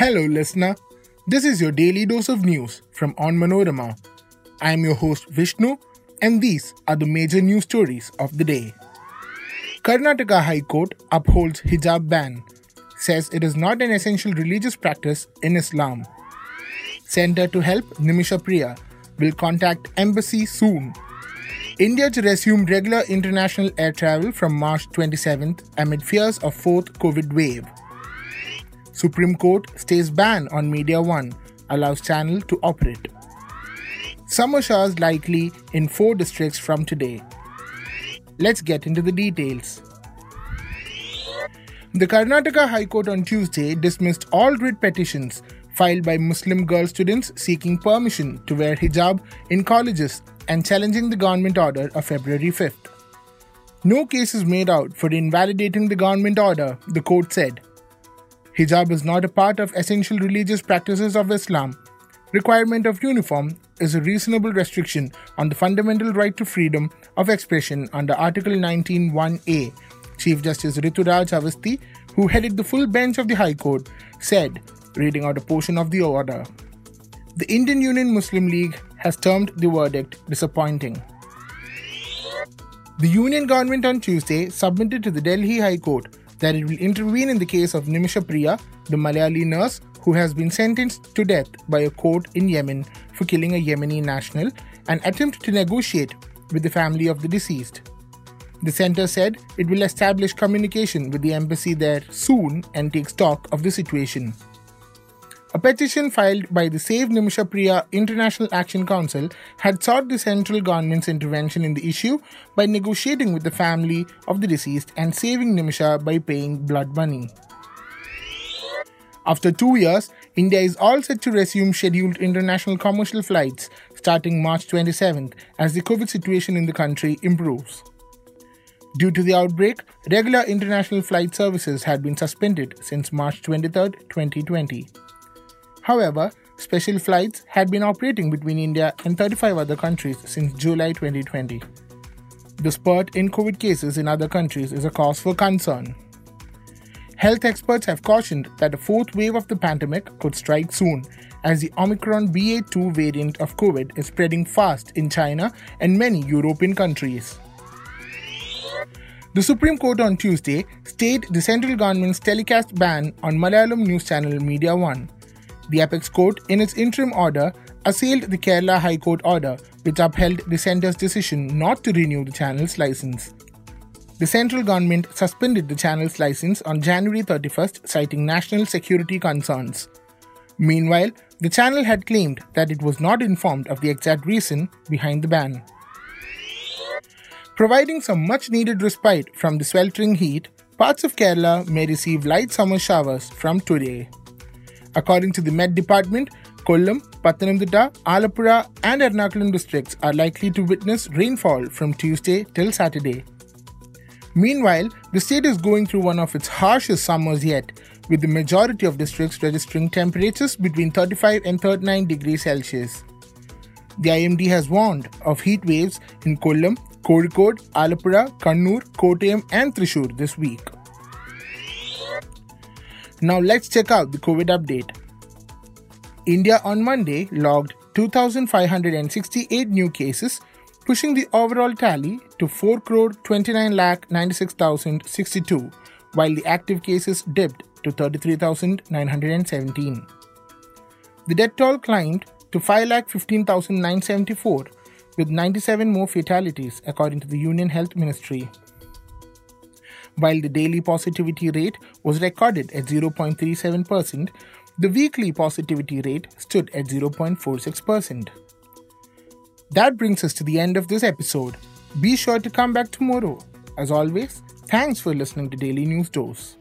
Hello, listener. This is your daily dose of news from Onmanorama. I am your host Vishnu, and these are the major news stories of the day. Karnataka High Court upholds hijab ban, says it is not an essential religious practice in Islam. Center to Help Nimisha Priya will contact embassy soon. India to resume regular international air travel from March 27th amid fears of fourth COVID wave. Supreme Court stays ban on Media One, allows channel to operate. Summer showers likely in four districts from today. Let's get into the details. The Karnataka High Court on Tuesday dismissed all writ petitions filed by Muslim girl students seeking permission to wear hijab in colleges and challenging the government order of February 5th. No case is made out for invalidating the government order, the court said. Hijab is not a part of essential religious practices of Islam. Requirement of uniform is a reasonable restriction on the fundamental right to freedom of expression under Article 19.1a. Chief Justice Rituraj Awasthi, who headed the full bench of the High Court, said, reading out a portion of the order. The Indian Union Muslim League has termed the verdict disappointing. The Union government on Tuesday submitted to the Delhi High Court that it will intervene in the case of Nimisha Priya, the Malayali nurse who has been sentenced to death by a court in Yemen for killing a Yemeni national and attempt to negotiate with the family of the deceased. The center said it will establish communication with the embassy there soon and take stock of the situation. A petition filed by the Save Nimisha Priya International Action Council had sought the central government's intervention in the issue by negotiating with the family of the deceased and saving Nimisha by paying blood money. After two years, India is all set to resume scheduled international commercial flights starting March 27th as the COVID situation in the country improves. Due to the outbreak, regular international flight services had been suspended since March 23, 2020. However, special flights had been operating between India and 35 other countries since July 2020. The spurt in COVID cases in other countries is a cause for concern. Health experts have cautioned that a fourth wave of the pandemic could strike soon, as the Omicron BA2 variant of COVID is spreading fast in China and many European countries. The Supreme Court on Tuesday stayed the central government's telecast ban on Malayalam news channel Media One. The Apex Court, in its interim order, assailed the Kerala High Court order, which upheld the centre's decision not to renew the channel's license. The central government suspended the channel's license on January 31st, citing national security concerns. Meanwhile, the channel had claimed that it was not informed of the exact reason behind the ban. Providing some much needed respite from the sweltering heat, parts of Kerala may receive light summer showers from today. According to the Met Department, Kollam, Pathanamthitta, Alappuzha, and Ernakulam districts are likely to witness rainfall from Tuesday till Saturday. Meanwhile, the state is going through one of its harshest summers yet, with the majority of districts registering temperatures between 35 and 39 degrees Celsius. The IMD has warned of heat waves in Kollam, Kozhikode, Alappuzha, Kannur, Kottayam, and Thrissur this week. Now let's check out the COVID update. India on Monday logged 2,568 new cases pushing the overall tally to 4 crore 29 lakh 96,062, while the active cases dipped to 33,917. The death toll climbed to 5 lakh 15,974, with 97 more fatalities, according to the Union Health Ministry. While the daily positivity rate was recorded at 0.37%, the weekly positivity rate stood at 0.46%. That brings us to the end of this episode. Be sure to come back tomorrow. As always, thanks for listening to Daily News Dose.